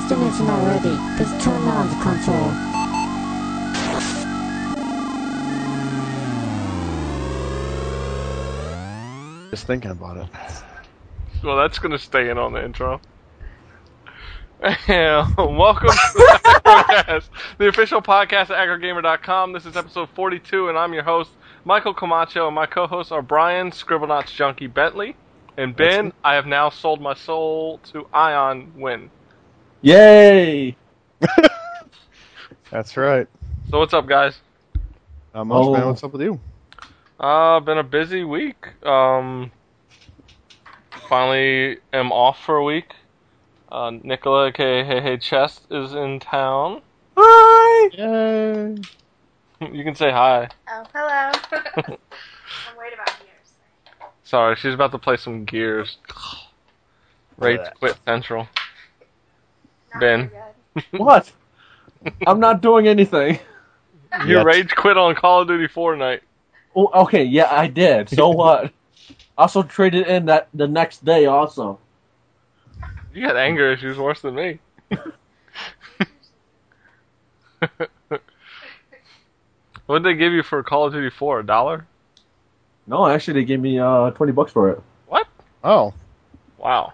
system isn't already, just turn on the console. Just thinking about it. Well, that's going to stay in on the intro. Yeah, welcome to the Agrocast, the official podcast at agrogamer.com. This is episode 42, and I'm your host, Michael Camacho, and my co-hosts are Brian, Scribblenauts Junkie Bentley, and Ben. I have now sold my soul to Aion Win. Yay! That's right. So what's up, guys? Not much, Oh. man. What's up with you? Uh, been a busy week. Um, finally am off for a week. Uh, Nicola, aka Hey Hey Chest, is in town. Hi! Yay! You can say hi. Oh, hello. I'm worried about yours. Sorry, she's about to play some Gears. Rage Quit Central. Not Ben. What? I'm not doing anything. You Yet. rage quit on Call of Duty Fortnite. Oh, okay, yeah, I did. So what? Also traded in that the next day. Also, You got anger issues worse than me. what did they give you for Call of Duty 4? A dollar? no, actually, they gave me uh twenty bucks for it. What? Oh, Wow.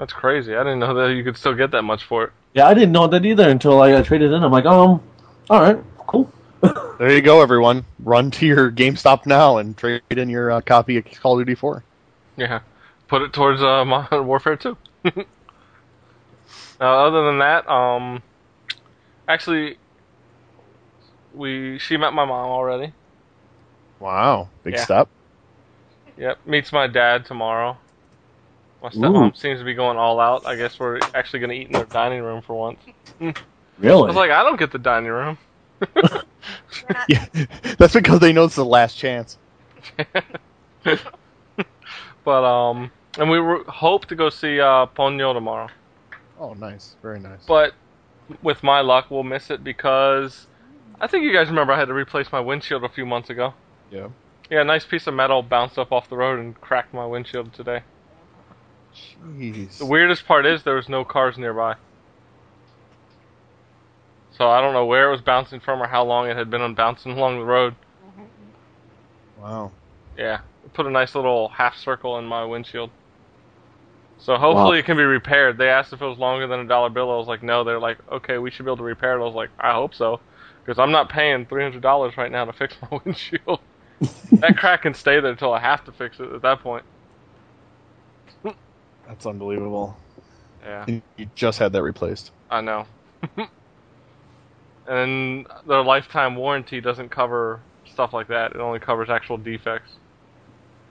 That's crazy. I didn't know that you could still get that much for it. Yeah, I didn't know that either until I traded in. I'm like, um, all right, cool. there you go, everyone. Run to your GameStop now and trade in your uh, copy of Call of Duty 4. Yeah. Put it towards uh, Modern Warfare 2. uh, other than that, um, actually, we she met my mom already. Wow, big Yeah. step. Yep, meets my dad tomorrow. My Ooh. stepmom seems to be going all out. I guess we're actually going to eat in their dining room for once. Really? I was like, I don't get the dining room. Yeah, that's because they know it's the last chance. but um, and we were, hope to go see uh, Ponyo tomorrow. Oh, nice, very nice. But with my luck, we'll miss it because I think you guys remember I had to replace my windshield a few months ago. yeah. Yeah, a nice piece of metal bounced up off the road and cracked my windshield today. Jeez. The weirdest part is there was no cars nearby. So I don't know where it was bouncing from or how long it had been on bouncing along the road. Wow. Yeah, it put a nice little half circle in my windshield. So hopefully Wow. it can be repaired. They asked if it was longer than a dollar bill. I was like, no. They're like, okay, we should be able to repair it. I was like, I hope so, because I'm not paying three hundred dollars right now to fix my windshield. that crack can stay there until I have to fix it. At that point, That's unbelievable. yeah. You you just had that replaced. I know. and their lifetime warranty doesn't cover stuff like that. It only covers actual defects.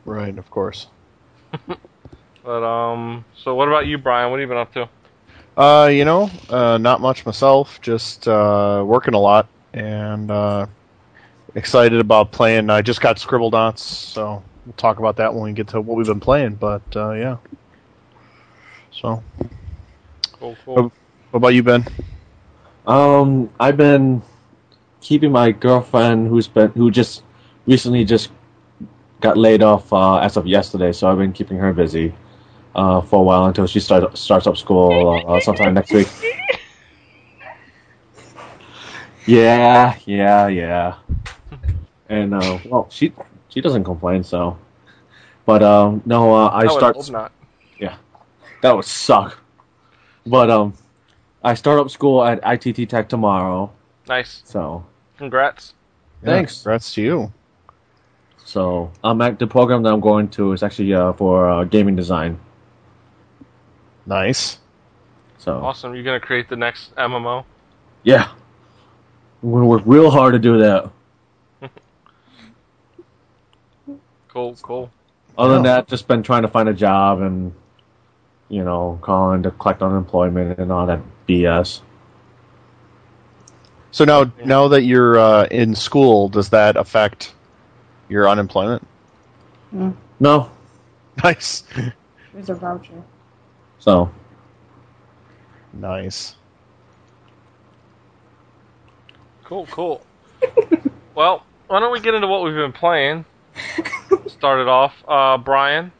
Right, of course. But um, so what about you, Brian? What have you been up to? Uh, you know, uh, not much myself. Just uh, working a lot and uh, excited about playing. I just got Scribblenauts, so we'll talk about that when we get to what we've been playing. But uh, yeah. So, Cool, Oh. cool. what about you, Ben? Um, I've been keeping my girlfriend who's been who just recently just got laid off uh, as of yesterday, so I've been keeping her busy uh, for a while until she start, starts up school uh, sometime next week. Yeah, yeah, yeah. And uh, well, she she doesn't complain, so. But um, no, uh, I I would start. Hope not. That would suck. But um, I start up school at ITT Tech tomorrow, Nice. so Congrats. Thanks. Yeah, congrats to you. so I'm at the program that I'm going to is actually uh, for uh, gaming design. Nice. So Awesome. You're gonna create the next MMO. yeah, I'm gonna work real hard to do that. Cool, cool. Other than that, just been trying to find a job and you know calling to collect unemployment and all that BS. So now, now that you're uh, in school, does that affect your unemployment? No, Nice. There's a voucher. so Nice. Cool, cool. well, why don't we get into what we've been playing? Started off, uh, Brian.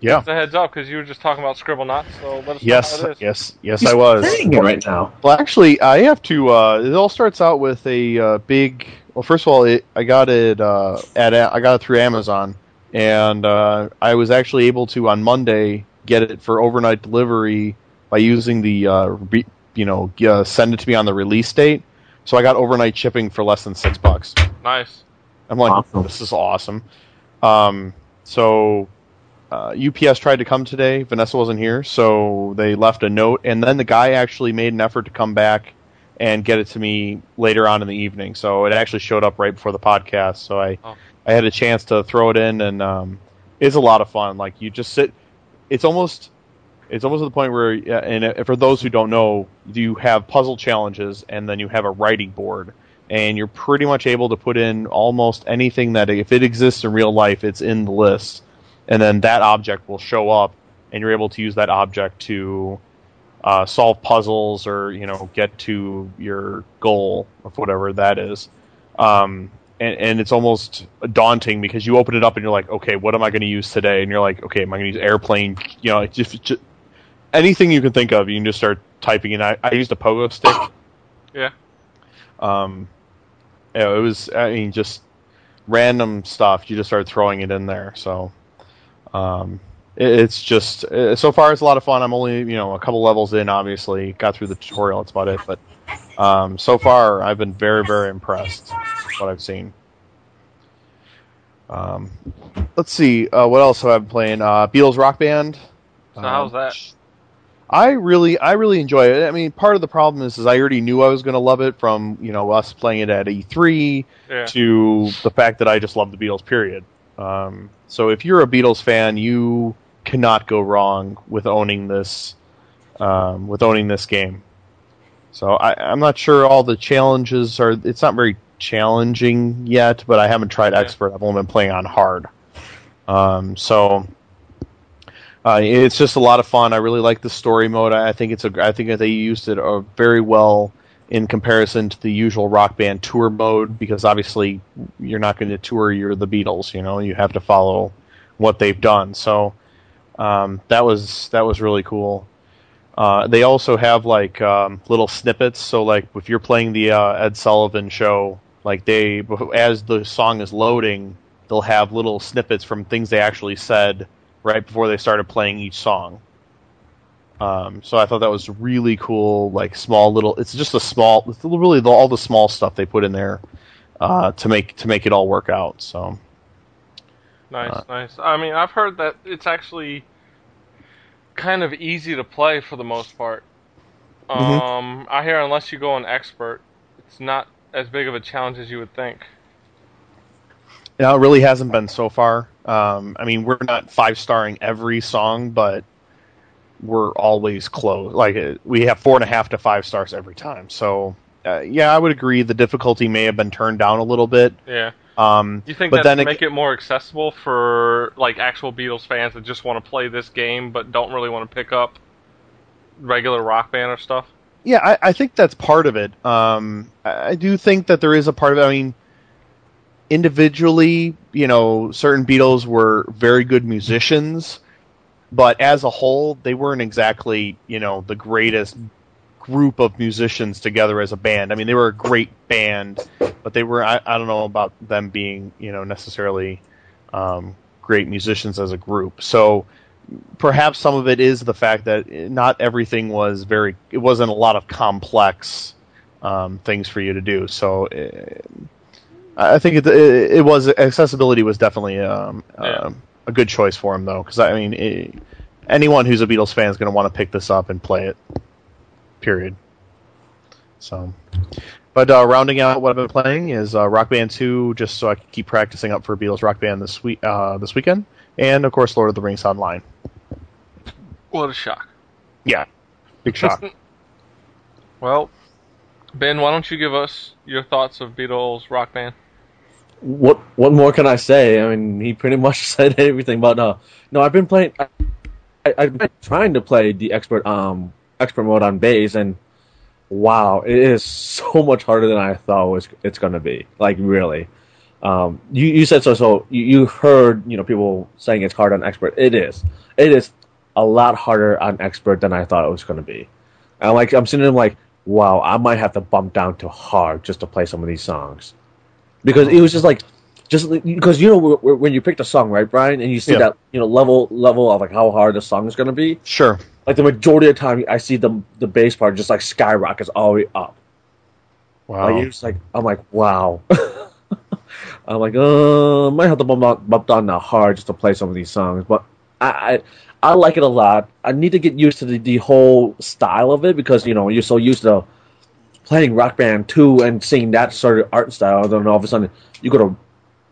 Yeah. Just a heads up, because you were just talking about Scribblenauts, so let us Yes, know how it is. yes, yes, I was. Saying it right now. Well, actually, I have to. Uh, it all starts out with a uh, big. Well, first of all, it, I got it uh, at I got it through Amazon, and uh, I was actually able to on Monday get it for overnight delivery by using the uh, re, you know uh, send it to me on the release date. So I got overnight shipping for less than six bucks. Nice. I'm like, Awesome. this is awesome. Um, so uh, UPS tried to come today. Vanessa wasn't here, so they left a note, and then the guy actually made an effort to come back and get it to me later on in the evening. So it actually showed up right before the podcast. So I Oh. I had a chance to throw it in, and um, it's a lot of fun. Like you just sit. It's almost it's almost to the point where, and uh, for those who don't know, you have puzzle challenges, and then you have a writing board, and you're pretty much able to put in almost anything that, if it exists in real life, it's in the list, and then that object will show up, and you're able to use that object to uh, solve puzzles or you know get to your goal of whatever that is. Um, and, and it's almost daunting because you open it up and you're like, okay, what am I going to use today? And you're like, okay, am I going to use airplane? You know, just, just anything you can think of, you can just start typing in. I, I used a pogo stick. Yeah. Um, it was, I mean, just random stuff. You just start throwing it in there. So, um, it, it's just uh, so far it's a lot of fun. I'm only you know a couple levels in. Obviously, got through the tutorial. That's about it. But um, so far, I've been very very impressed with what I've seen. Um, let's see uh, what else have I been playing. Uh, Beatles Rock Band. So how's that? I really, I really enjoy it. I mean, part of the problem is, is I already knew I was going to love it from you know us playing it at E3 Yeah. to the fact that I just love the Beatles. Period. Um, so if you're a Beatles fan, you cannot go wrong with owning this, um, with owning this game. So I, I'm not sure all the challenges are. It's not very challenging yet, but I haven't tried expert. I've only been playing on hard. Um, so uh, it's just a lot of fun. I really like the story mode. I I think it's a. I think they used it uh, very well in comparison to the usual rock band tour mode because obviously you're not going to tour. You're the Beatles. You know, you have to follow what they've done. So um, that was that was really cool. Uh, they also have like um, little snippets. So like if you're playing the uh, Ed Sullivan show, like they as the song is loading, they'll have little snippets from things they actually said right before they started playing each song. Um, so I thought that was really cool. Like small little, it's just a small, it's really the, all the small stuff they put in there uh, to make to make it all work out. So Nice, Uh, nice. I mean, I've heard that it's actually kind of easy to play for the most part. Mhm. Um, I hear unless you go on expert, it's not as big of a challenge as you would think. Yeah, it really hasn't been so far. Um, I mean, we're not five starring every song, but we're always close. Like uh, we have four and a half to five stars every time. So uh, yeah, I would agree. The difficulty may have been turned down a little bit. Yeah. Um, Do you think But that make it more accessible for like actual Beatles fans that just want to play this game but don't really want to pick up regular rock band or stuff? Yeah, I, I think that's part of it. Um, I I do think that there is a part of it. I mean, individually, you know, certain Beatles were very good musicians, but as a whole, they weren't exactly, you know, the greatest group of musicians together as a band. I mean, they were a great band, but they were, I, I don't know about them being, you know, necessarily um, great musicians as a group. So, perhaps some of it is the fact that not everything was very it wasn't a lot of complex um, things for you to do so uh, i think it, it, it was accessibility was definitely um, Yeah. um, a good choice for him though because i mean it, anyone who's a beatles fan is going to want to pick this up and play it period so but uh, rounding out what I've been playing is uh, Rock Band 2, just so I can keep practicing up for Beatles Rock Band this week, uh, this weekend, and of course Lord of the Rings Online. What a shock. Yeah, big shock. Well, Ben, why don't you give us your thoughts of Beatles rock band? What what more can I say? I mean, he pretty much said everything. But uh, no, I've been playing. I, I've been trying to play the expert um expert mode on bass, and wow, it is so much harder than I thought was it's gonna be. Like really, Um, you you said so. So you, you heard you know people saying it's hard on expert. It is. It is a lot harder on expert than I thought it was going to be. And like I'm sitting there like, wow, I might have to bump down to hard just to play some of these songs because it was just like just because you know when you pick the song right, Brian, and you see Yeah. that you know level level of like how hard the song is going to be. Sure. Like the majority of the time, I see the the bass part just like skyrockets all the way up. Wow. Like it's like I'm like wow. I'm like uh might have to bump down, bump down the hard just to play some of these songs, but I, I I like it a lot. I need to get used to the, the whole style of it because you know you're so used to playing Rock Band two and seeing that sort of art style. and Then all of a sudden you go to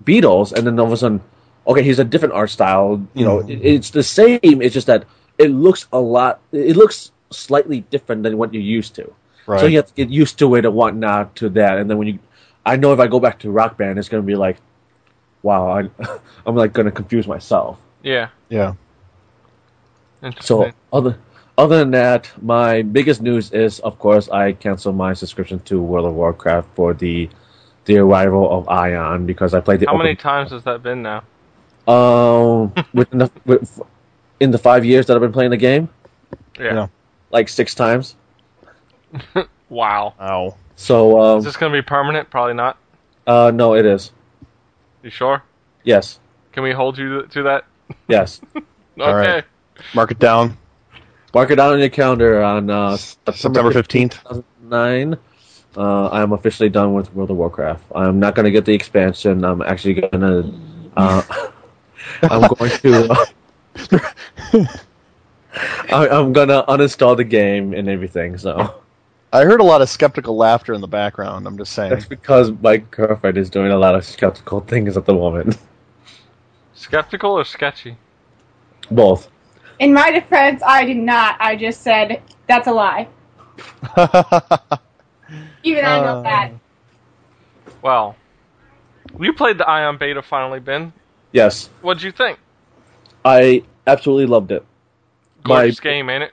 Beatles, and then all of a sudden, okay, here's a different art style. You know, Mhm. it, it's the same. It's just that it looks a lot. It looks slightly different than what you're used to. right. So you have to get used to it and whatnot to that. And then when you, I know if I go back to Rock Band, it's gonna be like, wow, I, I'm like gonna confuse myself. Yeah. yeah. Interesting. So other other than that, my biggest news is, of course, I canceled my subscription to World of Warcraft for the the arrival of Aion because I played the How open- many times has that been now? um within the with, in the five years that I've been playing the game, Yeah. Yeah. like six times. Wow. Ow. So um, Is this going to be permanent? Probably not. uh, no, it is. You sure? Yes, Can we hold you to, to that? yes. Okay. All right. Mark it down. Mark it down on your calendar on uh, September 15th. 2009. Uh, I am officially done with World of Warcraft. I'm not going to get the expansion. I'm actually going to. Uh, I'm going to. Uh, I, I'm going to uninstall the game and everything. So I heard a lot of skeptical laughter in the background. I'm just saying. that's because my girlfriend is doing a lot of skeptical things at the moment. Skeptical or sketchy? Both. In my defense, I did not. I just said that's a lie. Even I know Uh. that. Well, you played the Aion Beta finally, Ben. Yes, What'd you think? I absolutely loved it. Gorgeous My- game, ain't it?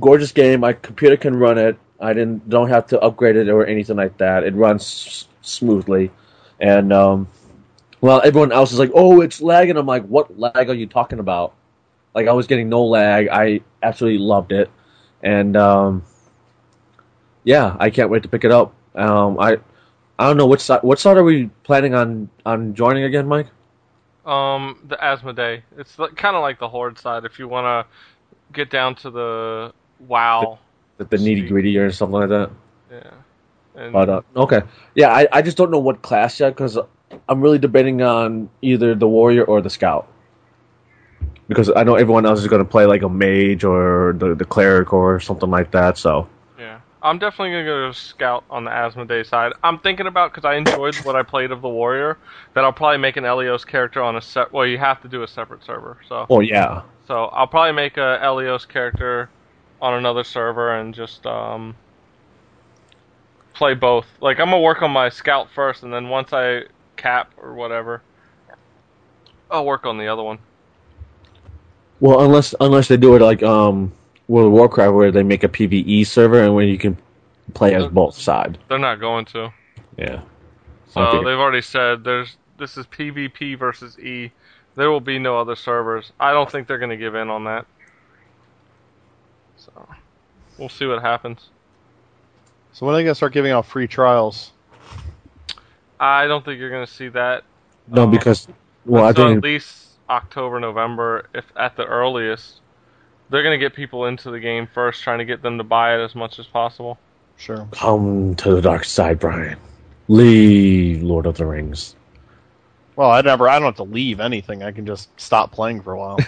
gorgeous game. My computer can run it. I didn't don't have to upgrade it or anything like that. It runs s- smoothly, and um, well, everyone else is like, "Oh, it's lagging." I'm like, "What lag are you talking about?" Like I was getting no lag. I absolutely loved it, and um, yeah, I can't wait to pick it up. Um, I I don't know which side. What side are we planning on on joining again, Mike? Um, the day It's kind of like the Horde side. If you want to get down to the WoW, The, the nitty gritty or something like that. yeah. And But uh, okay, yeah, I, I just don't know what class yet because I'm really debating on either the warrior or the scout. Because I know everyone else is going to play like a mage or the the cleric or something like that. So yeah, I'm definitely gonna go scout on the Asmodae side. I'm thinking about because I enjoyed what I played of the warrior that I'll probably make an Elyos character on a set. Well, you have to do a separate server, so oh yeah, so I'll probably make a Elyos character on another server and just um play both. Like I'm gonna work on my scout first, and then once I cap or whatever, I'll work on the other one. Well unless unless they do it like um World of Warcraft where they make a PVE server and where you can play as both sides. They're not going to. Yeah. So Okay. they've already said there's this is PvP versus E. There will be no other servers. I don't think they're going to give in on that. So we'll see what happens. So when are they gonna start giving out free trials? I don't think you're going to see that. No, um, because well, I until think at least October, November, if at the earliest. They're going to get people into the game first, trying to get them to buy it as much as possible. Sure. come to the dark side, Brian. Leave Lord of the Rings. Well, I never. I don't have to leave anything. I can just stop playing for a while.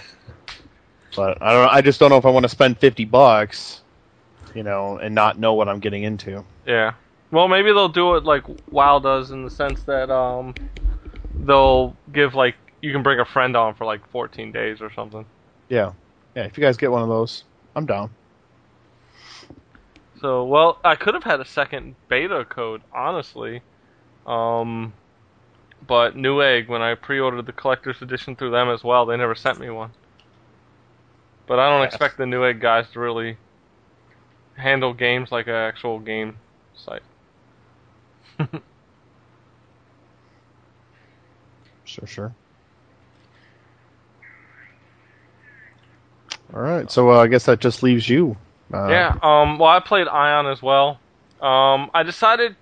but I don't. I just don't know if I want to spend fifty bucks, you know, and not know what I'm getting into. Yeah. Well, maybe they'll do it like WoW does in the sense that um, they'll give like you can bring a friend on for like 14 days or something. Yeah. Yeah. If you guys get one of those, I'm down. So, well, I could have had a second beta code, honestly. Um, but Newegg, when I pre-ordered the collector's edition through them as well, they never sent me one. But I don't expect the Newegg guys to really handle games like an actual game site. Sure, sure. All right, so uh, I guess that just leaves you. Uh, yeah. Um. Well, I played Aion as well. Um. I decided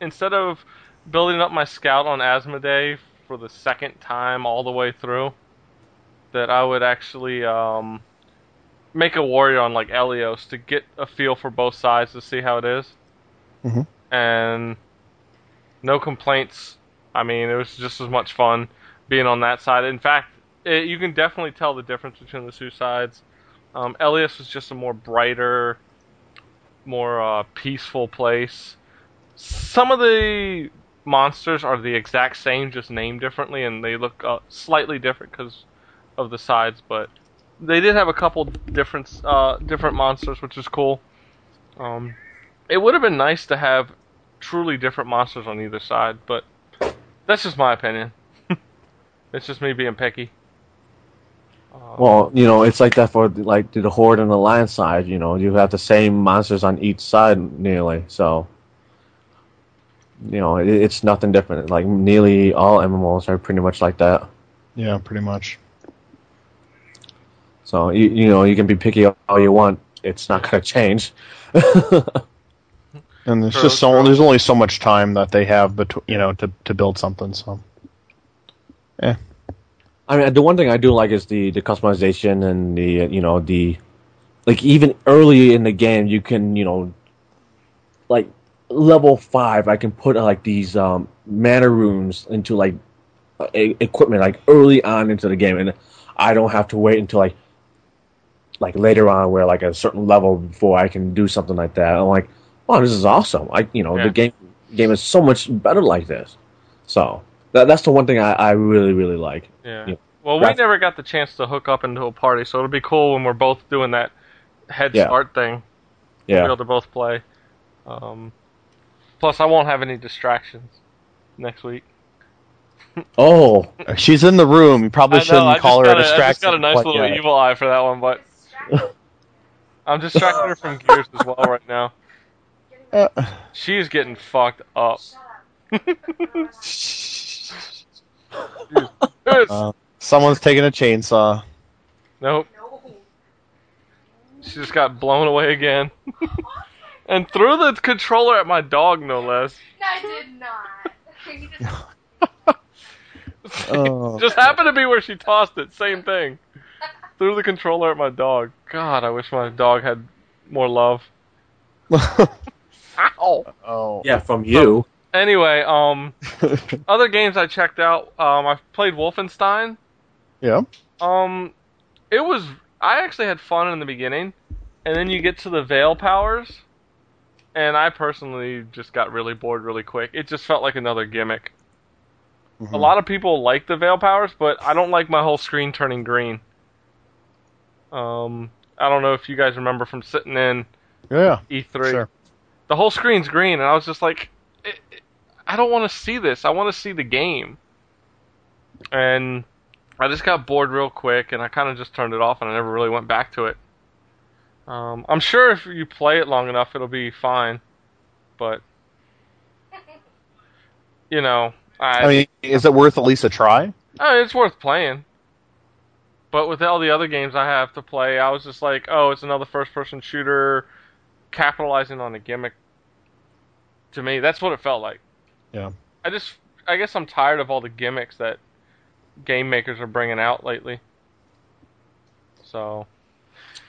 instead of building up my scout on Asmodae for the second time all the way through, that I would actually um make a warrior on like Elyos to get a feel for both sides to see how it is. Mhm. And no complaints. I mean, it was just as much fun being on that side. In fact, it, you can definitely tell the difference between the two sides. Um, Elyos was just a more brighter, more uh, peaceful place. Some of the monsters are the exact same, just named differently, and they look uh, slightly different because of the sides. But they did have a couple different uh, different monsters, which is cool. Um, it would have been nice to have truly different monsters on either side, but that's just my opinion. it's just me being picky. Uh, Well, you know, it's like that for like the horde and the lion side. You know, you have the same monsters on each side nearly. So, you know, it, it's nothing different. Like nearly all MMOs are pretty much like that. yeah, pretty much. So you you know you can be picky all you want. It's not going to change. And there's True, just so true. there's only so much time that they have, between you know, to to build something. So I mean, the one thing I do like is the the customization and the you know the like even early in the game you can you know like level five I can put like these um mana rooms into like e- equipment like early on into the game and I don't have to wait until like like later on where like a certain level before I can do something like that. I'm like, oh, this is awesome. I you know Yeah. the game game is so much better like this. So that that's the one thing I, I really really like. Yeah. Yeah. Well, we That's- never got the chance to hook up into a party, so it'll be cool when we're both doing that head Yeah. start thing. To be Yeah. able to both play. Um, plus, I won't have any distractions next week. Oh, she's in the room. You probably know. shouldn't I call just her got a a, I distraction. just got a nice little yet. evil eye for that one, but I'm distracting her from Gears as well right now. Getting Uh, She's getting fucked up. Shut up. It's- uh, someone's taking a chainsaw. nope. She just got blown away again. and threw the controller at my dog, no less. I did not. You just- Oh. just happened to be where she tossed it. Same thing. Threw the controller at my dog. God, I wish my dog had more love. Ow. oh. yeah, from you. Anyway, um, other games I checked out. Um, I played Wolfenstein. yeah. Um, it was. I actually had fun in the beginning, and then you get to the Veil powers, and I personally just got really bored really quick. It just felt like another gimmick. A lot of people like the Veil powers, but I don't like my whole screen turning green. Um, I don't know if you guys remember from sitting in Yeah. E3. Sure. The whole screen's green, and I was just like, I don't want to see this. I want to see the game. And I just got bored real quick, and I kind of just turned it off, and I never really went back to it. Um, I'm sure if you play it long enough, it'll be fine. But you know, I, I mean, is it worth at least a try? I mean, it's worth playing. But with all the other games I have to play, I was just like, oh, it's another first person shooter capitalizing on a gimmick. To me, that's what it felt like. Yeah. I just, I guess I'm tired of all the gimmicks that game makers are bringing out lately. So,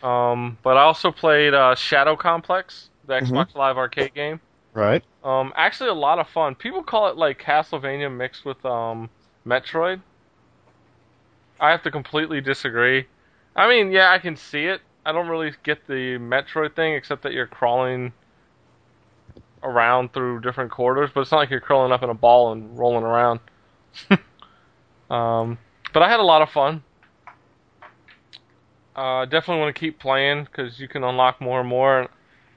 um, but I also played uh, Shadow Complex, the Xbox Live Arcade game. Right. Um, actually, a lot of fun. People call it like Castlevania mixed with um, Metroid. I have to completely disagree. I mean, yeah, I can see it. I don't really get the Metroid thing, except that you're crawling around through different quarters, but it's not like you're curling up in a ball and rolling around. um, but I had a lot of fun. Uh, definitely want to keep playing because you can unlock more and more.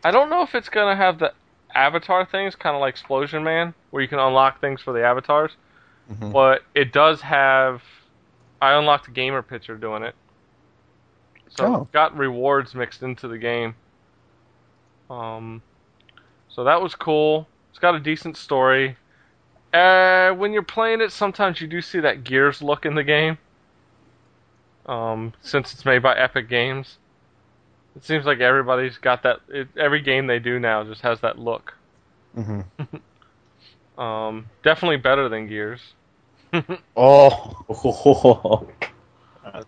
I don't know if it's gonna have the avatar things, kind of like 'Splosion Man, where you can unlock things for the avatars. Mhm. But it does have. I unlocked a gamer picture doing it, so Oh. got rewards mixed into the game. Um, so that was cool. It's got a decent story. Uh, when you're playing it, sometimes you do see that Gears look in the game. Um, since it's made by Epic Games, it seems like everybody's got that. It, every game they do now just has that look. hmm Um, definitely better than Gears. Oh,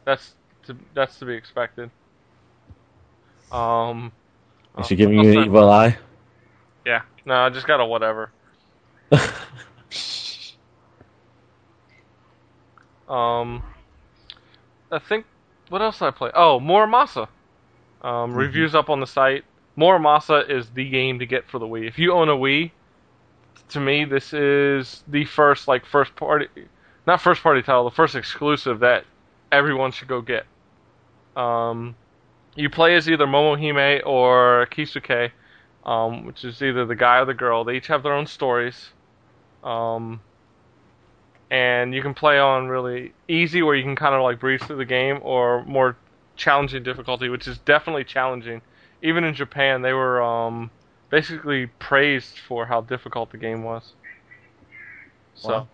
That's to, that's to be expected. Um, Is she giving you an evil eye? Yeah, no, I just got a whatever. Um, I think what else did I play? Oh, Muramasa. Um, Reviews up on the site. Muramasa is the game to get for the Wii. If you own a Wii, to me this is the first like first party, not first party title, the first exclusive that everyone should go get. Um, you play as either Momohime or Kisuke, um, which is either the guy or the girl. They each have their own stories. Um, and you can play on really easy, where you can kind of like breeze through the game, or more challenging difficulty, which is definitely challenging. Even in Japan, they were um, basically praised for how difficult the game was. So, Wow.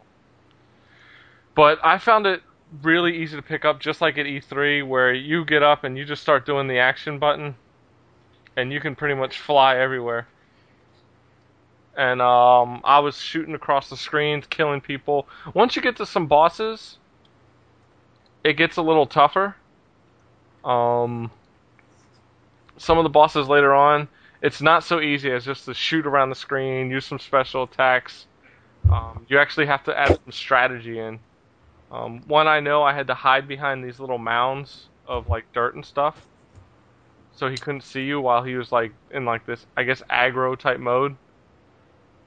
but I found it really easy to pick up, just like at E3, where you get up and you just start doing the action button, and you can pretty much fly everywhere. And um, I was shooting across the screens, killing people. Once you get to some bosses, it gets a little tougher. Um, some of the bosses later on, it's not so easy as just to shoot around the screen, use some special attacks. Um, you actually have to add some strategy in. Um, one I know I had to hide behind these little mounds of like dirt and stuff, so he couldn't see you while he was like in like this I guess aggro type mode.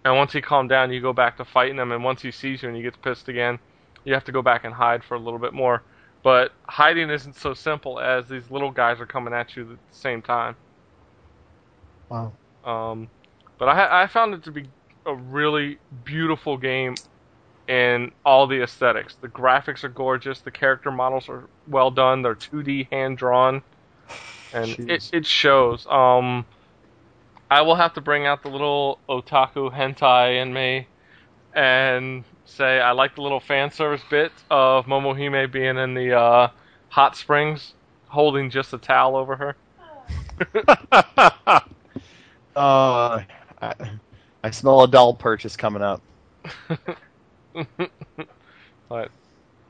And once he calmed down, you go back to fighting him, and once he sees you and he gets pissed again, you have to go back and hide for a little bit more. But hiding isn't so simple as these little guys are coming at you at the same time. wow. Um, but I, I found it to be a really beautiful game in all the aesthetics. The graphics are gorgeous. The character models are well done. They're 2D hand drawn, and it, Jeez. it shows. Um, I will have to bring out the little otaku hentai in me and say I like the little fan service bit of Momohime being in the uh, hot springs, holding just a towel over her. uh, I, I smell a doll purchase coming up. but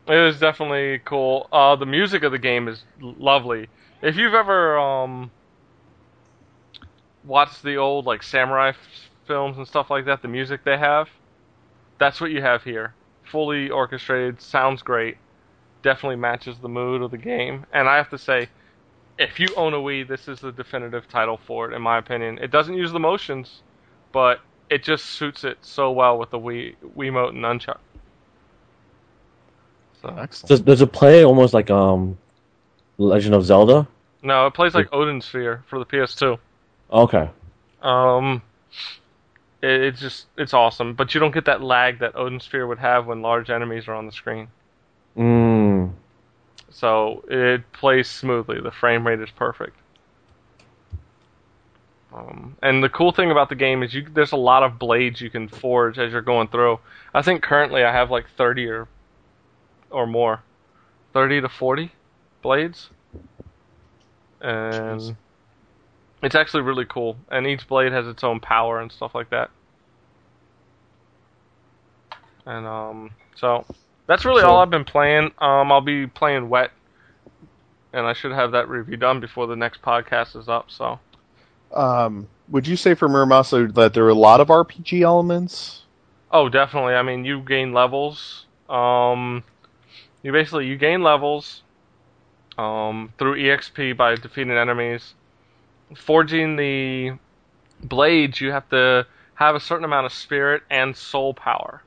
it was definitely cool. Uh, the music of the game is lovely. If you've ever um, watched the old like samurai f- films and stuff like that, the music they have, that's what you have here. Fully orchestrated, sounds great. Definitely matches the mood of the game. And I have to say, if you own a Wii, this is the definitive title for it, in my opinion. It doesn't use the motions, but it just suits it so well with the Wii Wiimote and Nunchuck. So. Does, does it play almost like um, Legend of Zelda? no, it plays like Odin Sphere for the PS2. Okay. Um, it, it's just it's awesome, but you don't get that lag that Odin Sphere would have when large enemies are on the screen. Mm. So it plays smoothly. The frame rate is perfect. Um, and the cool thing about the game is you there's a lot of blades you can forge as you're going through. I think currently I have like 30 or or more, 30 to 40 blades, and Jeez. it's actually really cool. And each blade has its own power and stuff like that. And um, so that's really So- all I've been playing. Um, I'll be playing Wet, and I should have that review done before the next podcast is up. So Um, would you say for Muramasa that there are a lot of RPG elements? Oh, definitely. I mean, you gain levels. Um, you basically you gain levels um, through EXP by defeating enemies. Forging the blades, you have to have a certain amount of spirit and soul power,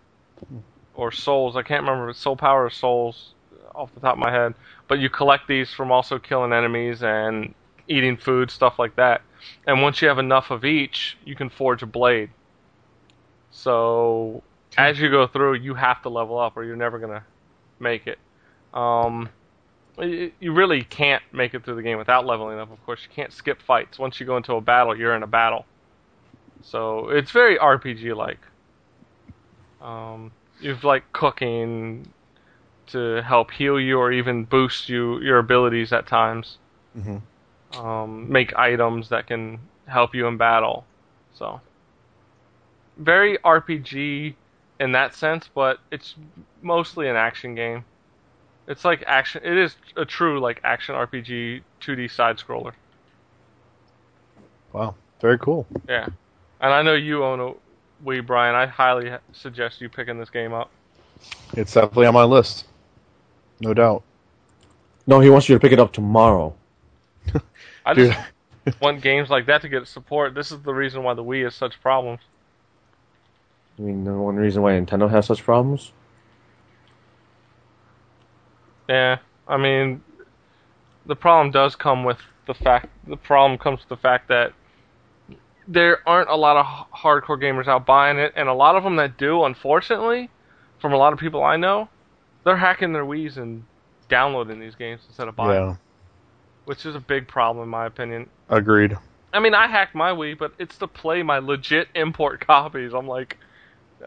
or souls. I can't remember if it's soul power or souls off the top of my head. But you collect these from also killing enemies and eating food, stuff like that. And once you have enough of each, you can forge a blade. So as you go through, you have to level up, or you're never gonna make it. Um, you really can't make it through the game without leveling up. Of course, you can't skip fights. Once you go into a battle, you're in a battle. So it's very RPG like. Um, you've like cooking to help heal you or even boost you your abilities at times. hmm Um, make items that can help you in battle. So very RPG in that sense, but it's mostly an action game. It's like action. It is a true like action RPG 2D side scroller. Wow, very cool. Yeah, and I know you own a Wii, Brian. I highly suggest you picking this game up. It's definitely on my list, no doubt. No, he wants you to pick it up tomorrow. I Dude, just want games like that to get support. This is the reason why the Wii has such problems. I mean, the one reason why Nintendo has such problems. Yeah, I mean, the problem does come with the fact. The problem comes with the fact that there aren't a lot of hardcore gamers out buying it, and a lot of them that do, unfortunately, from a lot of people I know, they're hacking their Wii's and downloading these games instead of buying, yeah, them, which is a big problem in my opinion. agreed. I mean, I hacked my Wii, but it's to play my legit import copies. I'm like,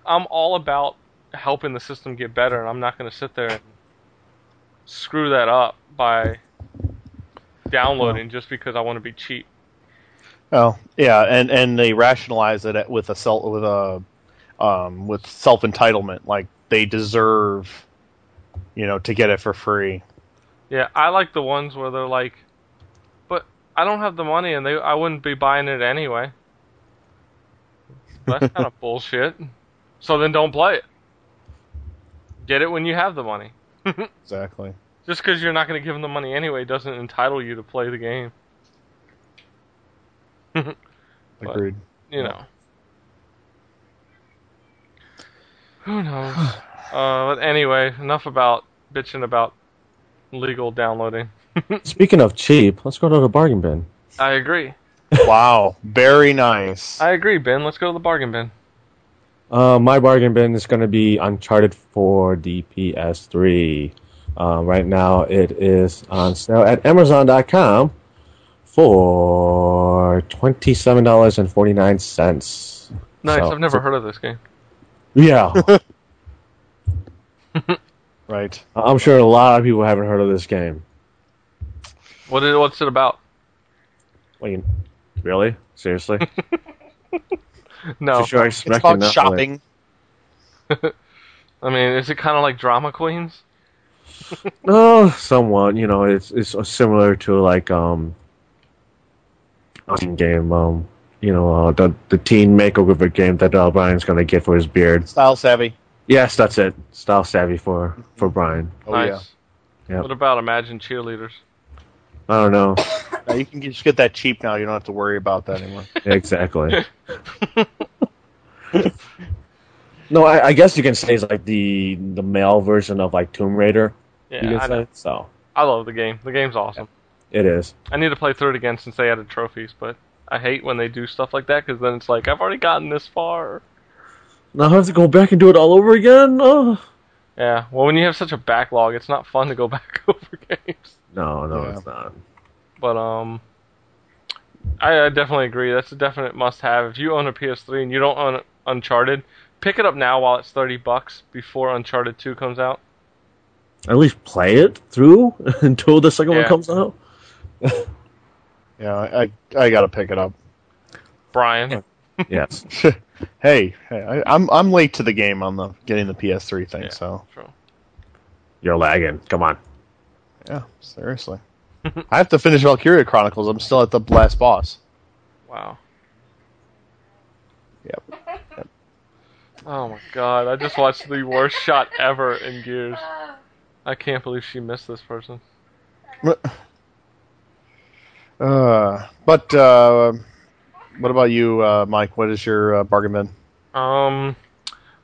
I'm all about helping the system get better, and I'm not going to sit there and screw that up by downloading just because I want to be cheap. Oh, yeah, and and they rationalize it with a self with a um, with self entitlement, like they deserve, you know, to get it for free. Yeah, I like the ones where they're like, but I don't have the money, and they I wouldn't be buying it anyway. That's kind of bullshit. So then don't play it. Get it when you have the money. Exactly. Just because you're not going to give them the money anyway doesn't entitle you to play the game. But- Agreed. You know. Who knows? uh, but anyway, enough about bitching about legal downloading. Speaking of cheap, let's go to the bargain bin. I agree. wow, very nice. I agree, Ben. Let's go to the bargain bin. Uh, my bargain bin is going to be Uncharted for the PS3. Uh, right now, it is on sale at Amazon.com for twenty-seven dollars and forty-nine cents. Nice. So- I've never heard of this game. Yeah, right. I'm sure a lot of people haven't heard of this game. What is, what's it about? Wait, really? Seriously? No. For sure, I It's expected about shopping. I mean, is it kind of like Drama Queens? No, somewhat. You know, it's it's similar to like um, a teen game. Um, you know, uh, the the teen makeover game that uh, Brian's gonna get for his beard. Style savvy. Yes, that's it. Style savvy for for Brian. Oh nice. yeah. Yep. What about Imagine Cheerleaders? I don't know. Now you can just get that cheap now. You don't have to worry about that anymore. exactly. no, I, I guess you can say it's like the the male version of like Tomb Raider. you Yeah, I, know. So I love the game. The game's awesome. it is. I need to play through it again since they added trophies, but I hate when they do stuff like that because then it's like I've already gotten this far. Now I have to go back and do it all over again. Oh. Yeah. Well, when you have such a backlog, it's not fun to go back over games. No, no, Yeah. it's not. But um, I, I definitely agree. That's a definite must-have. If you own a PS3 and you don't own Uncharted, pick it up now while it's thirty bucks before Uncharted Two comes out. At least play it through until the second Yeah. one comes out. Yeah, I I gotta pick it up. Brian. Yes. hey, hey I, I'm I'm late to the game on the getting the PS3 thing. Yeah. So True. You're lagging. Come on. yeah, seriously, I have to finish Valkyria Chronicles. I'm still at the last boss. Wow. Yep. Oh my god! I just watched the worst shot ever in Gears. I can't believe she missed this person. Uh, but uh, what about you, uh, Mike? What is your uh, bargain bin? Um,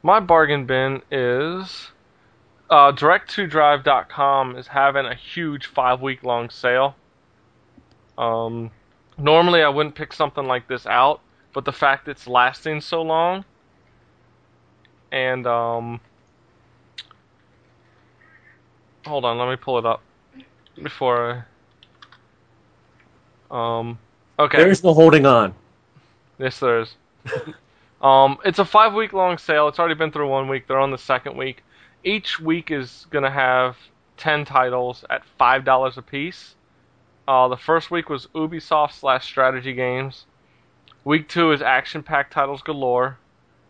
my bargain bin is uh, Direct2Drive.com is having a huge five week long sale. Um, normally I wouldn't pick something like this out, but the fact it's lasting so long, and um, hold on, let me pull it up before I. Um, okay. There is no holding on. Yes, there is. Um, it's a five week long sale. It's already been through one week. They're on the second week. Each week is going to have 10 titles at $5 a piece. Uh, the first week was Ubisoft slash strategy games. Week two is action packed titles galore.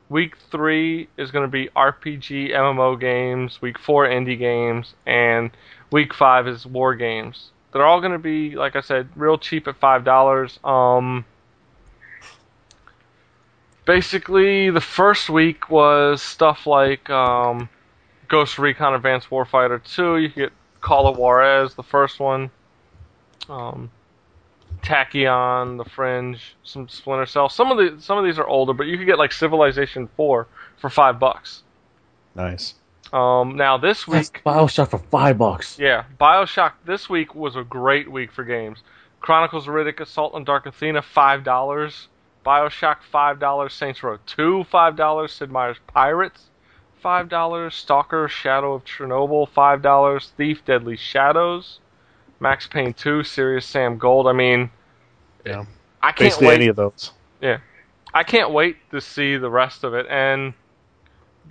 Week three is going to be RPG MMO games. Week four, indie games. And week five is war games. They're all going to be, like I said, real cheap at $5. Um, basically, the first week was stuff like um, Ghost Recon Advanced Warfighter 2. You get Call of Juarez, the first one. Um, Tachyon, The Fringe, some Splinter Cell. Some of the some of these are older, but you could get like Civilization 4 for five bucks. Nice. Um, now this That's week, Bioshock for five bucks. yeah, Bioshock this week was a great week for games. Chronicles of Riddick, Assault on Dark Athena, five dollars. Bioshock, five dollars. Saints Row Two, five dollars. Sid Meier's Pirates, five dollars. Stalker, Shadow of Chernobyl, five dollars. Thief, Deadly Shadows, Max Payne Two, Serious Sam Gold. I mean, Yeah. I can't Basically wait. any of those. Yeah. I can't wait to see the rest of it. And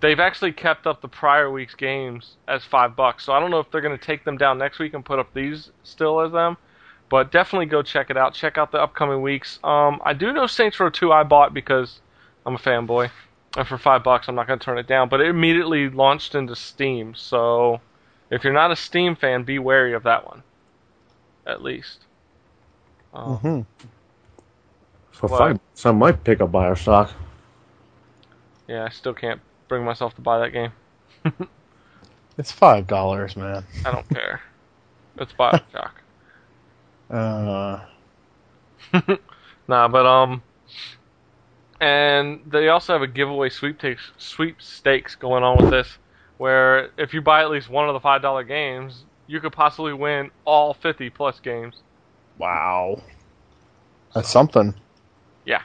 they've actually kept up the prior week's games as five bucks. So I don't know if they're going to take them down next week and put up these still as them. But definitely go check it out. Check out the upcoming weeks. Um, I do know Saints Row 2 I bought because I'm a fanboy. And for five bucks, I'm not going to turn it down. But it immediately launched into Steam. So if you're not a Steam fan, be wary of that one. At least. Um, hmm For What? five, so I might pick up Bioshock. Yeah, I still can't bring myself to buy that game. It's five dollars, man. I don't care. It's Bioshock. Uh, Nah, but um, and they also have a giveaway sweepstakes sweepstakes going on with this, where if you buy at least one of the five dollar games, you could possibly win all fifty plus games. wow. That's something. Yeah.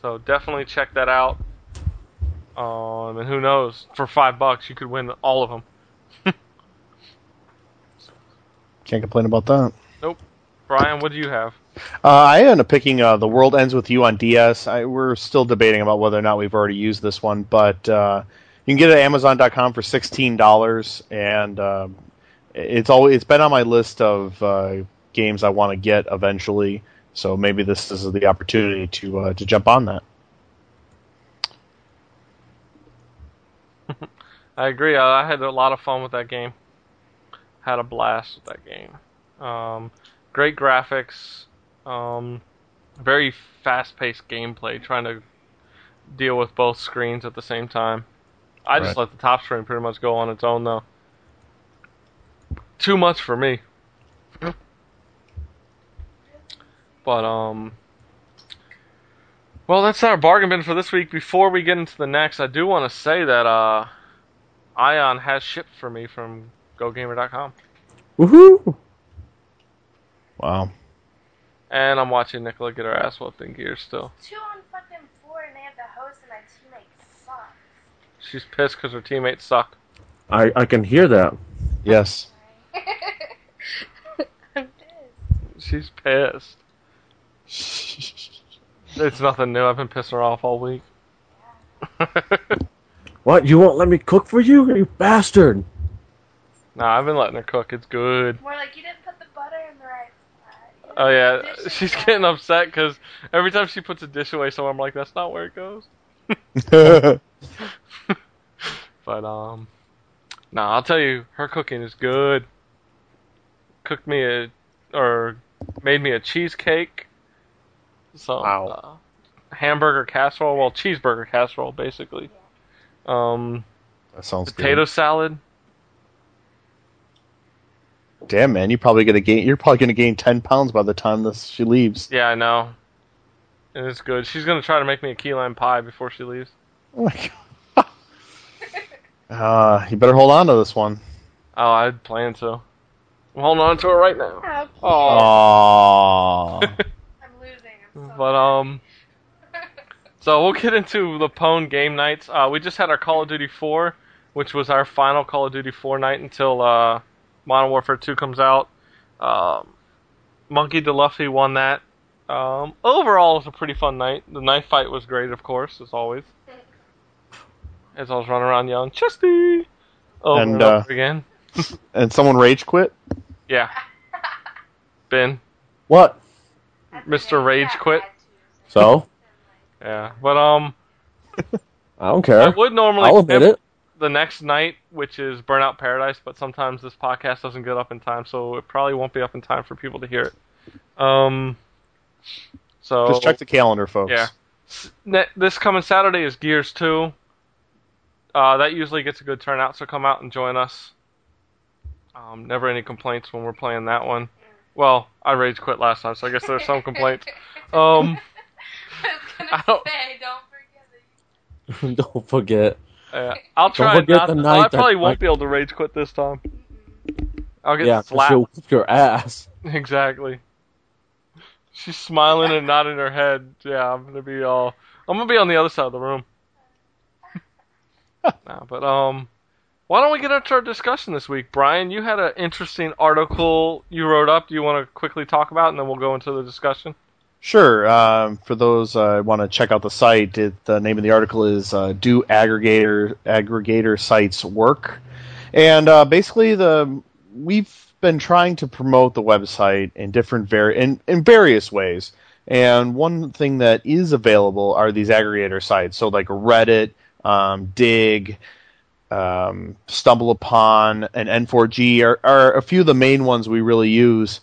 So definitely check that out. Um, and who knows, for five bucks you could win all of them. Can't complain about that. Nope. Brian, what do you have? Uh, I ended up picking uh, The World Ends With You on DS. I, we're still debating about whether or not we've already used this one, but uh, you can get it at Amazon.com for $16, and um it's always it's been on my list of uh, games I want to get eventually. So maybe this is the opportunity to uh, to jump on that. I agree. I, I had a lot of fun with that game. Had a blast with that game. Um, great graphics. Um, very fast-paced gameplay. Trying to deal with both screens at the same time. I just Right. let the top screen pretty much go on its own though. Too much for me. But um. Well, that's our bargain bin for this week. Before we get into the next, I do want to say that uh, Aion has shipped for me from GoGamer.com, Woohoo! Wow. and I'm watching Nicola get her ass whooped in Gears still. Two on fucking four, and they have the host, and my teammate sucks. She's pissed because her teammates suck. I, I can hear that. Yes. I'm pissed. She's pissed. It's nothing new. I've been pissing her off all week. What? You won't let me cook for you? You bastard! Nah, I've been letting her cook. It's good. More like you didn't put the butter in the right spot. Oh yeah, put the dishes she's right. getting upset because every time she puts a dish away somewhere, I'm like, that's not where it goes. But um, nah, I'll tell you, her cooking is good. Cooked me a, or made me a cheesecake. So Wow. uh, hamburger casserole, well, cheeseburger casserole, basically. Um, that sounds potato good. salad. Damn, man, you probably gonna gain. You're probably gonna gain ten pounds by the time this she leaves. Yeah, I know. And it's good. She's gonna try to make me a key lime pie before she leaves. Oh my god. Uh, you better hold on to this one. Oh, I'd plan to. I'm holding on to it right now. Oh. Aww. I'm losing. I'm so But um, so we'll get into the Pwn game nights. Uh, we just had our Call of Duty 4, which was our final Call of Duty 4 night until uh, Modern Warfare 2 comes out. Um, Monkey DeLuffy won that. Um, overall, it was a pretty fun night. The knife fight was great, of course, as always. As I was running around yelling, Chesty! Over and, And, over uh, again. And someone rage quit. Yeah. Ben, What? Mr. Rage quit. So? Yeah. But, um, I don't care. I would normally I'll admit it. The next night, which is Burnout Paradise, but sometimes this podcast doesn't get up in time, so it probably won't be up in time for people to hear it. Um, so Just check the calendar, folks. Yeah. This coming Saturday is Gears 2. Uh, that usually gets a good turnout, so come out and join us. Um, never any complaints when we're playing that one. Well, I rage quit last time, so I guess there's some complaints. Um, I was I gonna don't- say, don't forget that. don't forget. Uh, I'll try not. to- night I probably won't be able to rage quit this time. I'll get Yeah, slapped. she'll whip your ass. Exactly. She's smiling and nodding her head. Yeah, I'm gonna be all. I'm gonna be on the other side of the room. but um, why don't we get into our discussion this week, Brian? You had an interesting article you wrote up. Do you want to quickly talk about, and then we'll go into the discussion? Sure. Um, for those uh, want to check out the site, it, the name of the article is uh, "Do Aggregator Aggregator Sites Work?" And uh, basically, the we've been trying to promote the website in different vari- in, in various ways. And one thing that is available are these aggregator sites. So like Reddit, um, Digg, um, Stumble Upon, and N4G are, are a few of the main ones we really use.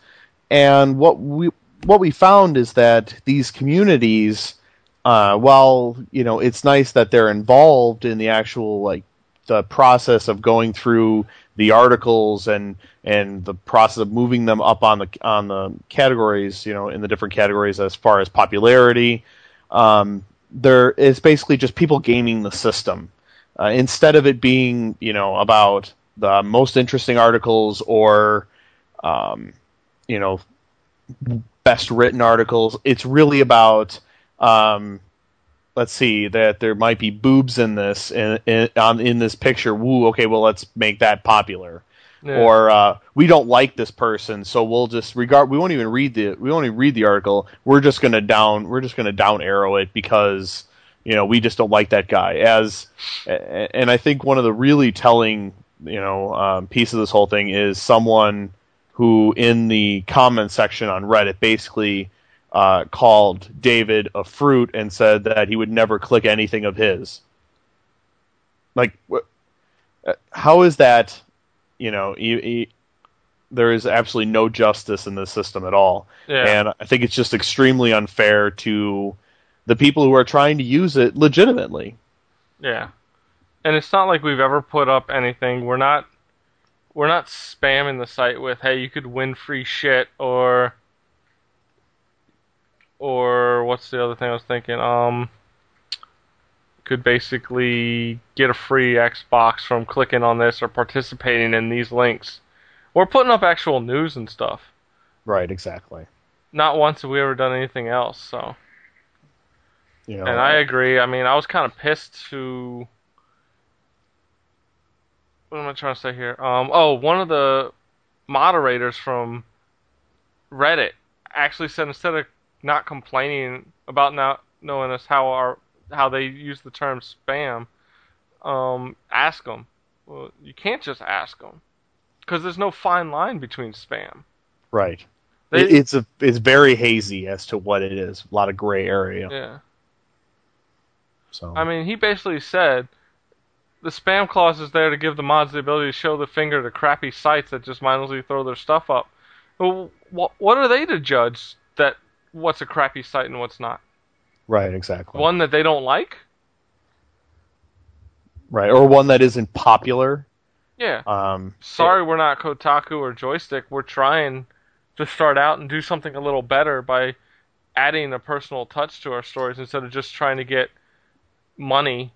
And what we what we found is that these communities, uh, while you know it's nice that they're involved in the actual like the process of going through the articles and and the process of moving them up on the on the categories, you know, in the different categories as far as popularity. Um, there is basically just people gaming the system uh, instead of it being you know about the most interesting articles or um, you know best written articles. It's really about um, let's see that there might be boobs in this in, in on in this picture. Woo, okay, well let's make that popular. Yeah. Or uh, we don't like this person, so we'll just regard. We won't even read the. We won't even read the article. We're just gonna down. We're just gonna down arrow it because you know we just don't like that guy. As and I think one of the really telling you know um, piece of this whole thing is someone who in the comment section on Reddit basically uh, called David a fruit and said that he would never click anything of his. Like, wh- uh, how is that? You know, he, he, there is absolutely no justice in this system at all, yeah. and I think it's just extremely unfair to the people who are trying to use it legitimately. Yeah. And it's not like we've ever put up anything. We're not we're not spamming the site with, "Hey, you could win free shit," or or what's the other thing I was thinking? Um could basically get a free Xbox from clicking on this or participating in these links. We're putting up actual news and stuff. Right, exactly. Not once have we ever done anything else, so You know, And I agree. I mean, I was kind of pissed to. What am I trying to say here? Um, oh, one of the moderators from Reddit actually said instead of not complaining about not knowing us how our how they use the term spam, um, ask them. Well, you can't just ask them because there's no fine line between spam. right. They, it's a it's very hazy as to what it is. A lot of gray area. yeah. So I mean, he basically said the spam clause is there to give the mods the ability to show the finger to crappy sites that just mindlessly throw their stuff up. Well, what what are they to judge that what's a crappy site and what's not? right, exactly. One that they don't like? right, or one that isn't popular. Yeah. Um, Sorry, we're not Kotaku or Joystiq. We're trying to start out and do something a little better by adding a personal touch to our stories instead of just trying to get money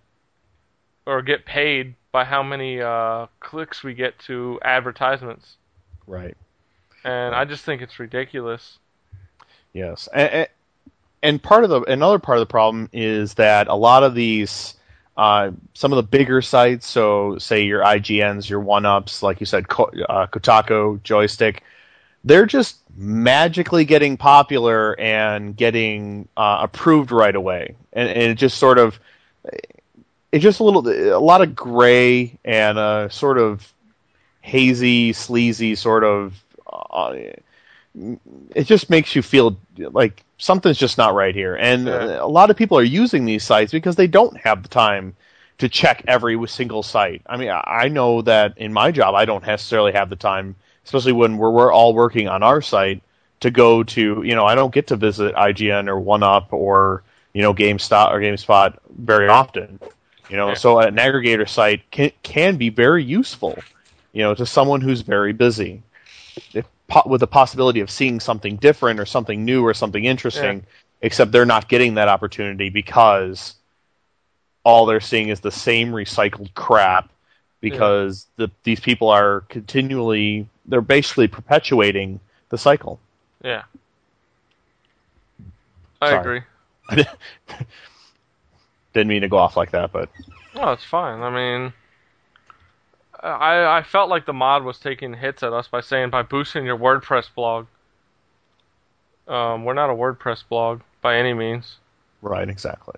or get paid by how many uh, clicks we get to advertisements. right. And I just think it's ridiculous. Yes, and, and part of the another part of the problem is that a lot of these, uh, some of the bigger sites, so say your IGNs, your one ups, like you said, Ko- uh, Kotaku, Joystiq, they're just magically getting popular and getting uh, approved right away, and, and it just sort of it's just a little a lot of gray and a sort of hazy, sleazy sort of. Uh, it just makes you feel like something's just not right here, and Yeah. a lot of people are using these sites because they don't have the time to check every single site. I mean, I know that in my job, I don't necessarily have the time, especially when we're, we're all working on our site, to go to, you know, I don't get to visit IGN or OneUp or, you know, GameStop or GameSpot very often. You know, Yeah. so an aggregator site can, can be very useful, you know, to someone who's very busy. If, with the possibility of seeing something different or something new or something interesting, except they're not getting that opportunity because all they're seeing is the same recycled crap because the, these people are continually they're basically perpetuating the cycle. Yeah. I Sorry. agree. Didn't mean to go off like that, but No, it's fine. I mean, I I felt like the mod was taking hits at us by saying by boosting your WordPress blog. Um, we're not a WordPress blog by any means. right, exactly.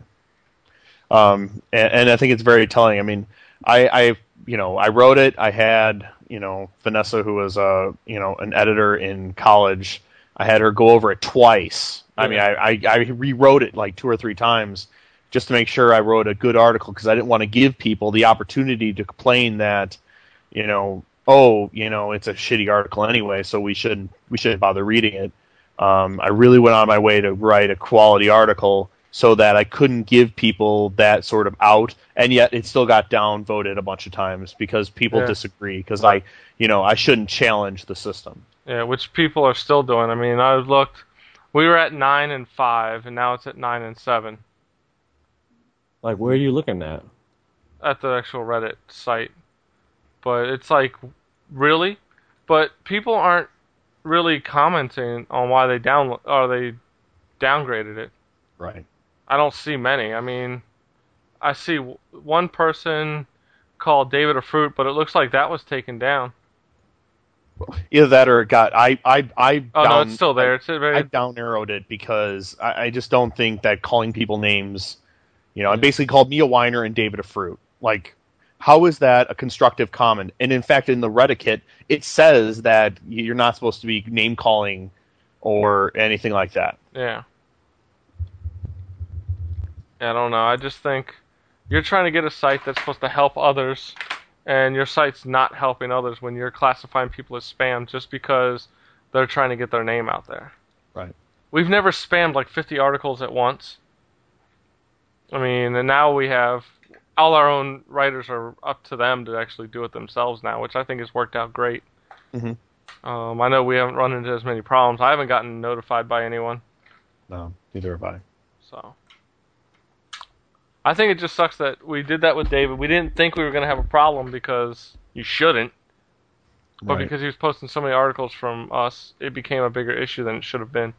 Um, and, and I think it's very telling. I mean, I, I, you know, I wrote it. I had, you know, Vanessa, who was, a you know, an editor in college. I had her go over it twice. I mean, I, I, I rewrote it like two or three times just to make sure I wrote a good article because I didn't want to give people the opportunity to complain that, you know, oh, you know, it's a shitty article anyway, so we shouldn't we shouldn't bother reading it. Um, I really went on my way to write a quality article so that I couldn't give people that sort of out, and yet it still got downvoted a bunch of times because people Yeah. disagree. Because I, you know, I shouldn't challenge the system. Yeah, which people are still doing. I mean, I looked. We were at nine and five, and now it's at nine and seven Like, where are you looking at? at the actual Reddit site. But it's like, really? But people aren't really commenting on why they down or they downgraded it. Right. I don't see many. I mean, I see w- one person called David a fruit, but it looks like that was taken down. Either that or it got I I I Oh no, down- it's still there. It's a very I down arrowed it because I, I just don't think that calling people names, you know, and basically called me a whiner and David a fruit. Like, how is that a constructive comment? And in fact, in the Reddit it says that you're not supposed to be name calling or anything like that. yeah. Yeah, I don't know. I just think you're trying to get a site that's supposed to help others, and your site's not helping others when you're classifying people as spam just because they're trying to get their name out there. Right. We've never spammed like 50 articles at once. I mean, and now we have all our own writers are up to them to actually do it themselves now, which I think has worked out great. Mhm. Um, I know we haven't run into as many problems. I haven't gotten notified by anyone, No, neither have I. so I think it just sucks that we did that with David. We didn't think we were going to have a problem because you shouldn't, but Right. because he was posting so many articles from us, it became a bigger issue than it should have been.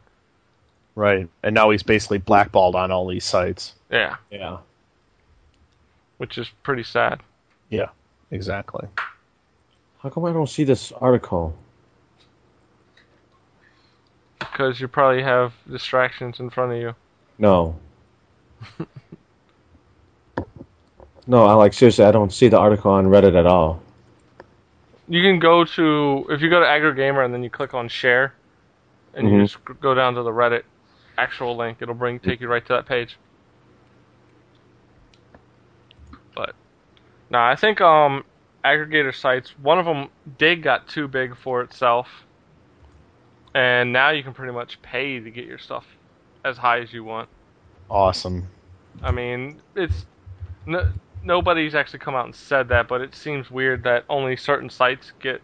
Right. And now he's basically blackballed on all these sites. Yeah, Yeah. which is pretty sad. Yeah, exactly. How come I don't see this article? Because you probably have distractions in front of you. No. no, I like seriously, I don't see the article on Reddit at all. You can go to if you go to AgriGamer and then you click on share, and you Mhm. just go down to the Reddit actual link. It'll bring take you right to that page. But no, I think um aggregator sites. One of them, Digg, got too big for itself, and now you can pretty much pay to get your stuff as high as you want. Awesome. I mean, it's no, nobody's actually come out and said that, but it seems weird that only certain sites get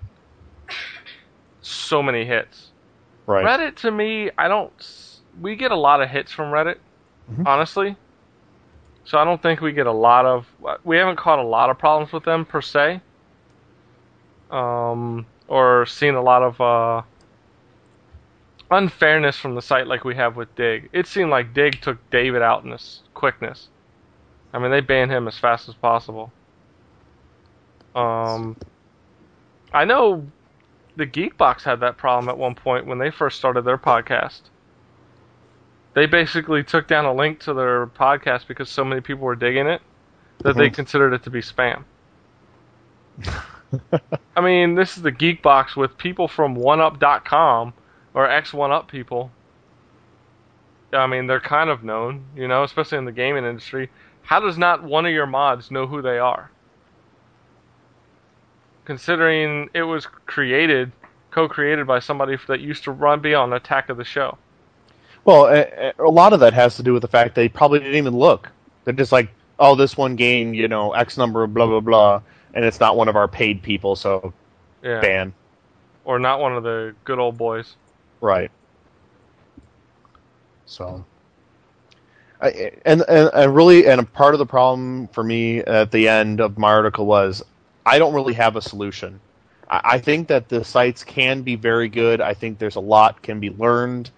so many hits. Right. Reddit to me, I don't. We get a lot of hits from Reddit, Mhm. honestly. So I don't think we get a lot of. We haven't caught a lot of problems with them per se. Um, or seen a lot of uh, unfairness from the site like we have with Digg. It seemed like Digg took David out in this quickness. I mean, they banned him as fast as possible. Um, I know the Geekbox had that problem at one point when they first started their podcast. They basically took down a link to their podcast because so many people were digging it that they Mhm. considered it to be spam. I mean, this is the Geekbox with people from OneUp.com or X1Up people. I mean, they're kind of known, you know, especially in the gaming industry. How does not one of your mods know who they are? Considering it was created, co-created by somebody that used to run be on Attack of the Show. Well, a, a lot of that has to do with the fact they probably didn't even look. They're just like, oh, this one game, you know, X number of blah blah blah, and it's not one of our paid people, so Yeah. ban. Or not one of the good old boys. Right. So, I, and, and and really, and a part of the problem for me at the end of my article was I don't really have a solution. I, I think that the sites can be very good. I think there's a lot can be learned,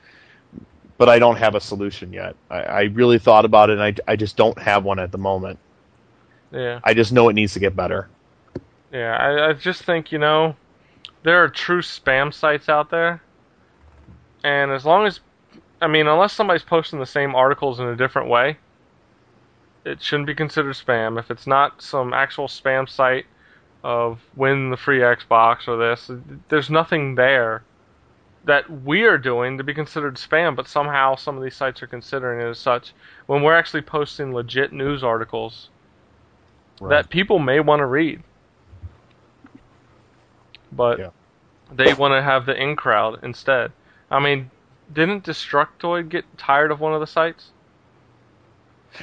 but I don't have a solution yet. I, I really thought about it, and I, I just don't have one at the moment. Yeah. I just know it needs to get better. Yeah, I, I just think, you know, there are true spam sites out there. And as long as, I mean, unless somebody's posting the same articles in a different way, it shouldn't be considered spam. If it's not some actual spam site of win the free Xbox or this, there's nothing there that we are doing to be considered spam, but somehow some of these sites are considering it as such when we're actually posting legit news articles that people may want to read. But Yeah. they want to have the in crowd instead. I mean, didn't Destructoid get tired of one of the sites?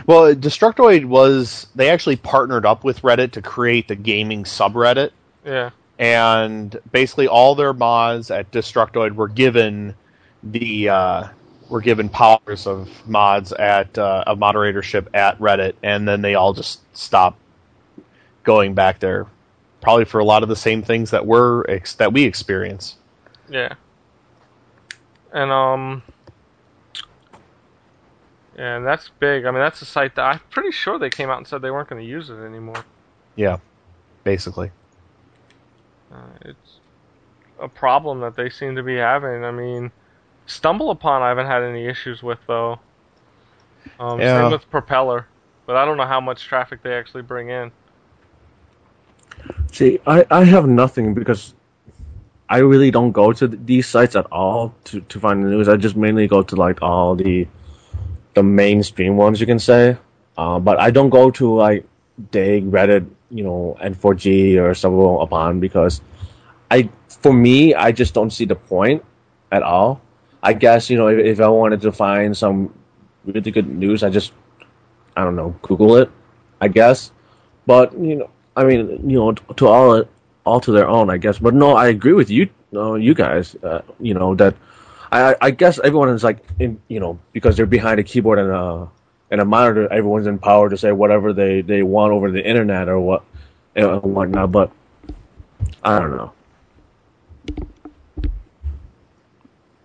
Well, Destructoid was they actually partnered up with Reddit to create the gaming subreddit. Yeah. And basically all their mods at Destructoid were given the uh, were given powers of mods at uh, of moderatorship at Reddit, and then they all just stopped going back there, probably for a lot of the same things that were ex- that we experience. Yeah. And um yeah, and that's big. I mean, that's a site that I'm pretty sure they came out and said they weren't going to use it anymore. Yeah, basically. Uh, it's a problem that they seem to be having. I mean, Stumble Upon I haven't had any issues with though. Um, Yeah. Same with Propeller, but I don't know how much traffic they actually bring in. See, I, I have nothing because I really don't go to th- these sites at all to, to find the news. I just mainly go to like all the the mainstream ones you can say. Uh, but I don't go to like Digg, Reddit, you know, N4G or Stumble Upon because I for me I just don't see the point at all. I guess you know if, if I wanted to find some really good news, I just I don't know Google it. I guess, but you know I mean, you know, t- to all all to their own, I guess. But no, I agree with you, uh, you guys. Uh, you know that I I- I guess everyone is like in you know because they're behind a keyboard and a and a monitor. Everyone's empowered to say whatever they they want over the internet or what and whatnot. But I don't know.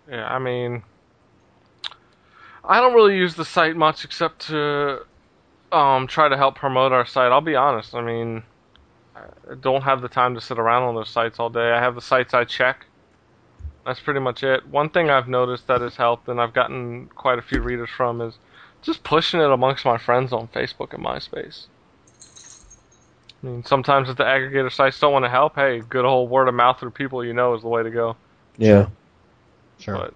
Yeah, I mean, I don't really use the site much except to um, try to help promote our site. I'll be honest. I mean, I don't have the time to sit around on those sites all day. I have the sites I check. That's pretty much it. One thing I've noticed that has helped, and I've gotten quite a few readers from, is just pushing it amongst my friends on Facebook and MySpace. I mean, sometimes if the aggregator sites don't want to help, hey, good old word of mouth through people you know is the way to go. Yeah. Sure. But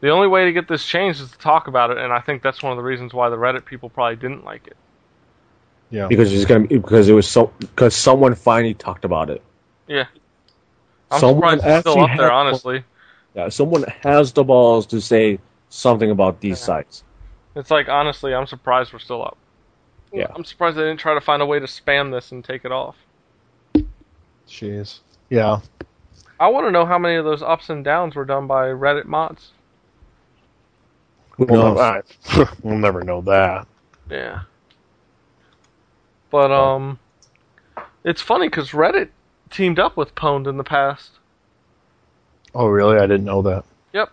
the only way to get this changed is to talk about it, and I think that's one of the reasons why the Reddit people probably didn't like it. yeah. Because it's gonna be, because it was so because someone finally talked about it. Yeah. I'm Someone surprised it's still actually up there, honestly. Yeah, someone has the balls to say something about these Yeah. sites. It's like, honestly, I'm surprised we're still up. Yeah. I'm surprised they didn't try to find a way to spam this and take it off. Jeez. Yeah. I want to know how many of those ups and downs were done by Reddit mods. Who Well, knows? I- we'll never know that. Yeah. But, um, it's funny because Reddit teamed up with Pwned in the past. Oh, really? I didn't know that. Yep.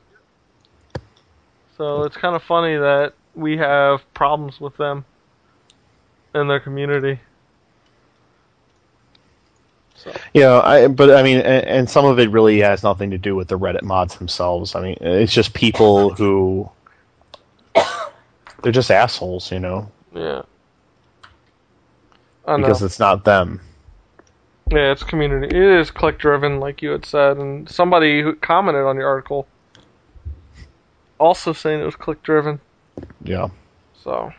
So it's kind of funny that we have problems with them in their community. So Yeah, I, but I mean, and, and some of it really has nothing to do with the Reddit mods themselves. I mean, it's just people who they're just assholes, you know, yeah. I know. because it's not them. Yeah, it's community. It is click driven, like you had said, and somebody who commented on your article also saying it was click driven. Yeah, So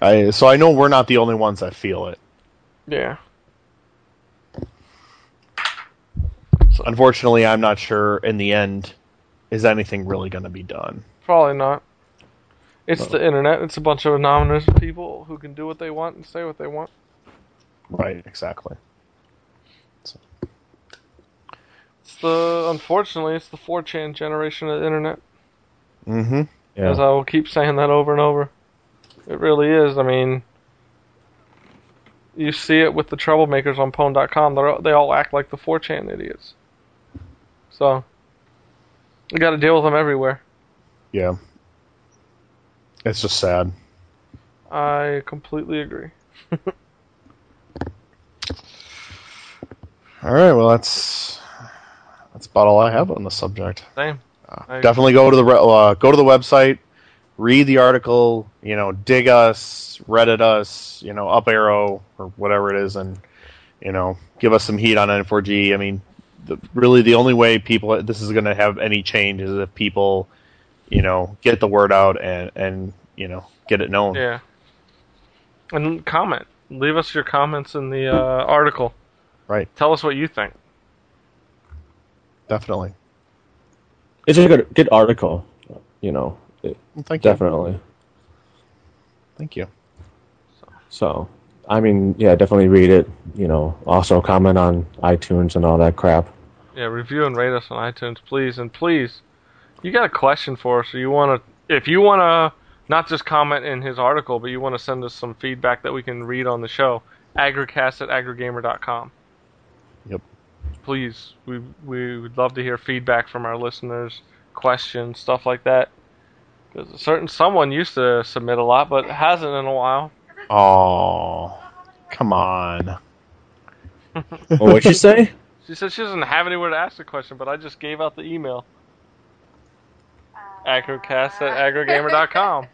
I so I know we're not the only ones that feel it. yeah, So. Unfortunately, I'm not sure in the end is anything really going to be done. probably not. It's the internet. It's a bunch of anonymous people who can do what they want and say what they want. Right, exactly. It's the unfortunately, it's the 4chan generation of the internet. Mm-hmm. As I will keep saying that over and over. It really is. I mean, you see it with the troublemakers on Pwn.com. They they all act like the 4chan idiots. So, you got to deal with them everywhere. Yeah. It's just sad. I completely agree. All right, well that's that's about all I have on the subject. Same. I- definitely go to the uh, go to the website, read the article, you know, dig us, Reddit us, you know, up arrow or whatever it is, and you know, give us some heat on N4G. I mean, the, really, the only way people this is going to have any change is if people, you know, get the word out and and you know, get it known. Yeah. And comment. Leave us your comments in the uh, article. Right. Tell us what you think. Definitely. It's a good good article. You know, it, Well, thank you. definitely. Thank you. So, I mean, yeah, definitely read it. You know, also comment on iTunes and all that crap. Yeah, review and rate us on iTunes, please. And please, you got a question for us, or you want to, if you want to not just comment in his article, but you want to send us some feedback that we can read on the show, agricast at agrigamer.com. Yep. Please, we we would love to hear feedback from our listeners, questions, stuff like that. Because a certain someone used to submit a lot, but hasn't in a while. Oh, come on. Well, what'd she say? She said she doesn't have anywhere to ask the question, but I just gave out the email. Uh, Agricast at agrigamer.com.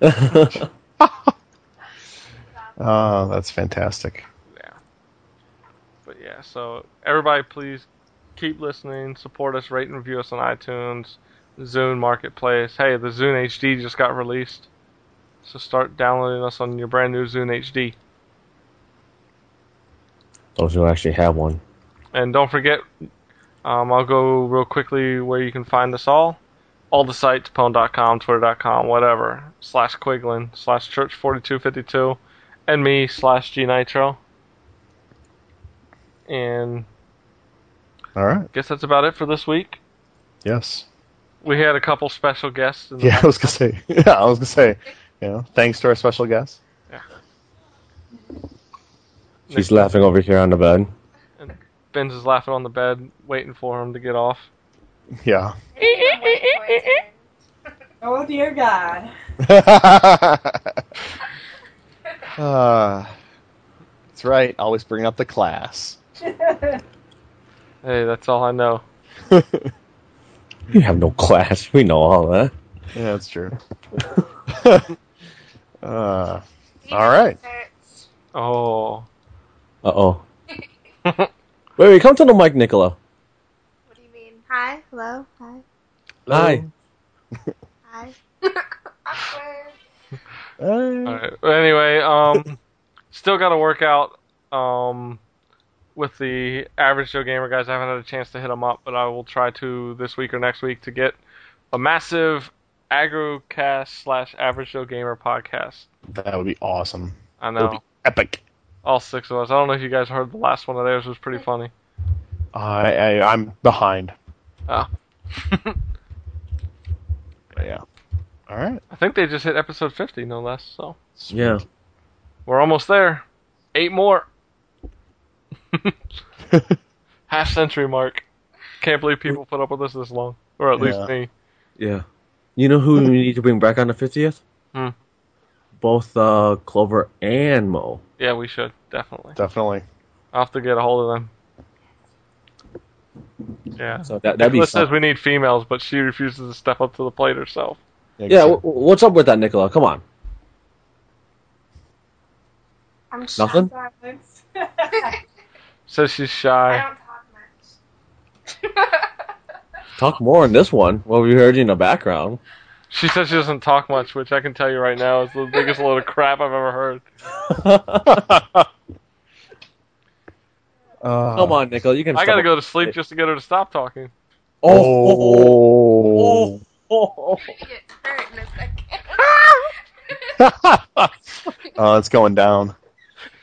Oh, that's fantastic. Yeah. So everybody please keep listening, support us, rate and review us on iTunes, Zune Marketplace. Hey, the Zune HD just got released. So start downloading us on your brand new Zune HD. Those who actually have one. And don't forget, um, I'll go real quickly where you can find us all. All the sites, pwn.com, twitter.com, whatever, slash Quiglin, slash church4252, and me, slash gnitro. And All right. guess that's about it for this week. Yes. We had a couple special guests. In the Yeah, I was gonna say. Yeah, I was gonna say. You know, thanks to our special guest. Yeah. She's laughing over here on the bed. Ben's is laughing on the bed, waiting for him to get off. Yeah. Oh dear God. uh, that's right. Always bring up the class. Hey, that's all I know. You have no class. We know all that. Yeah, that's true. uh, all right. Oh. Uh oh. wait, wait, come to the mic, Nicola. What do you mean? Hi, hello, hi, Hi. hi. Awkward. Uh, Alright. Anyway, um, still got to work out um, with the average Joe Gamer guys. I haven't had a chance to hit them up, but I will try to this week or next week to get a massive agricast slash average Joe Gamer podcast. that would be awesome. I That would know be epic. all six of us. I don't know if you guys heard the last one of theirs was pretty funny. I, I I'm behind. Ah. But yeah. All right. I think they just hit episode 50, no less. So Yeah. we're almost there. Eight more. Half century mark. Can't believe people put up with us this long, or at least me. Yeah. You know who we need to bring back on the 50th? Hmm. Both uh, Clover and Mo. Yeah, we should definitely. Definitely. I'll have to get a hold of them. Yeah. So that that'd be Nicholas says fun. we need females, but she refuses to step up to the plate herself. Yeah, w- what's up with that, Nicola? Come on. I'm Nothing? Silence. Says she's shy. I don't talk much. Talk more in this one. What we heard you in the background. She says she doesn't talk much, which I can tell you right now is the biggest load of crap I've ever heard. Uh, Come on, Nicola. You can. I gotta go to sleep just to get her to stop talking. Oh. oh, oh. Get hurt in a second. oh, it's going down.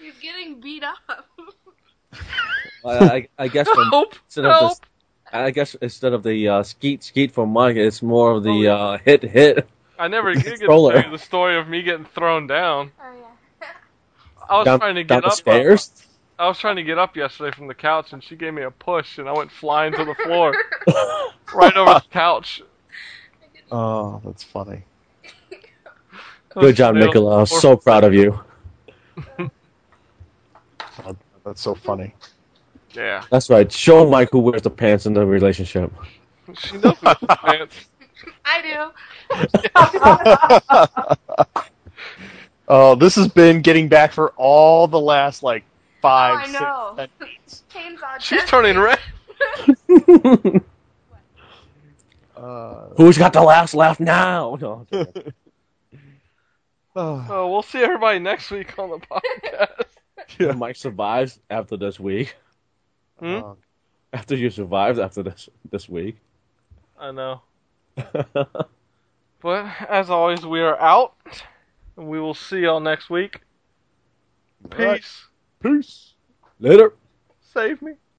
He's getting beat up. I, I, I guess from, Help! instead of the, I guess instead of the uh, skeet skeet from Mike, it's more of Oh, the yeah. uh, hit hit I never did get to tell you the story of me getting thrown down. Oh yeah. I was down, trying to get up. stairs. I was trying to get up yesterday from the couch, and she gave me a push, and I went flying to the floor, right over the couch. Oh, that's funny. Good job, Nicola. I'm so proud of you. Oh, that's so funny. Yeah, That's right. Show Mike who wears the pants in the relationship. she knows the pants. I do. Oh, this has been getting back for all the last like five, Oh, I six, know. ten She's Jesse. turning red. Uh, Who's got the last laugh now? No, oh, Oh, we'll see everybody next week on the podcast. yeah. Mike survives after this week. Hmm? Oh, After you survived after this this week. I know. But as always, we are out, and we will see y'all next week. All right. Peace. Peace. Later. Save me.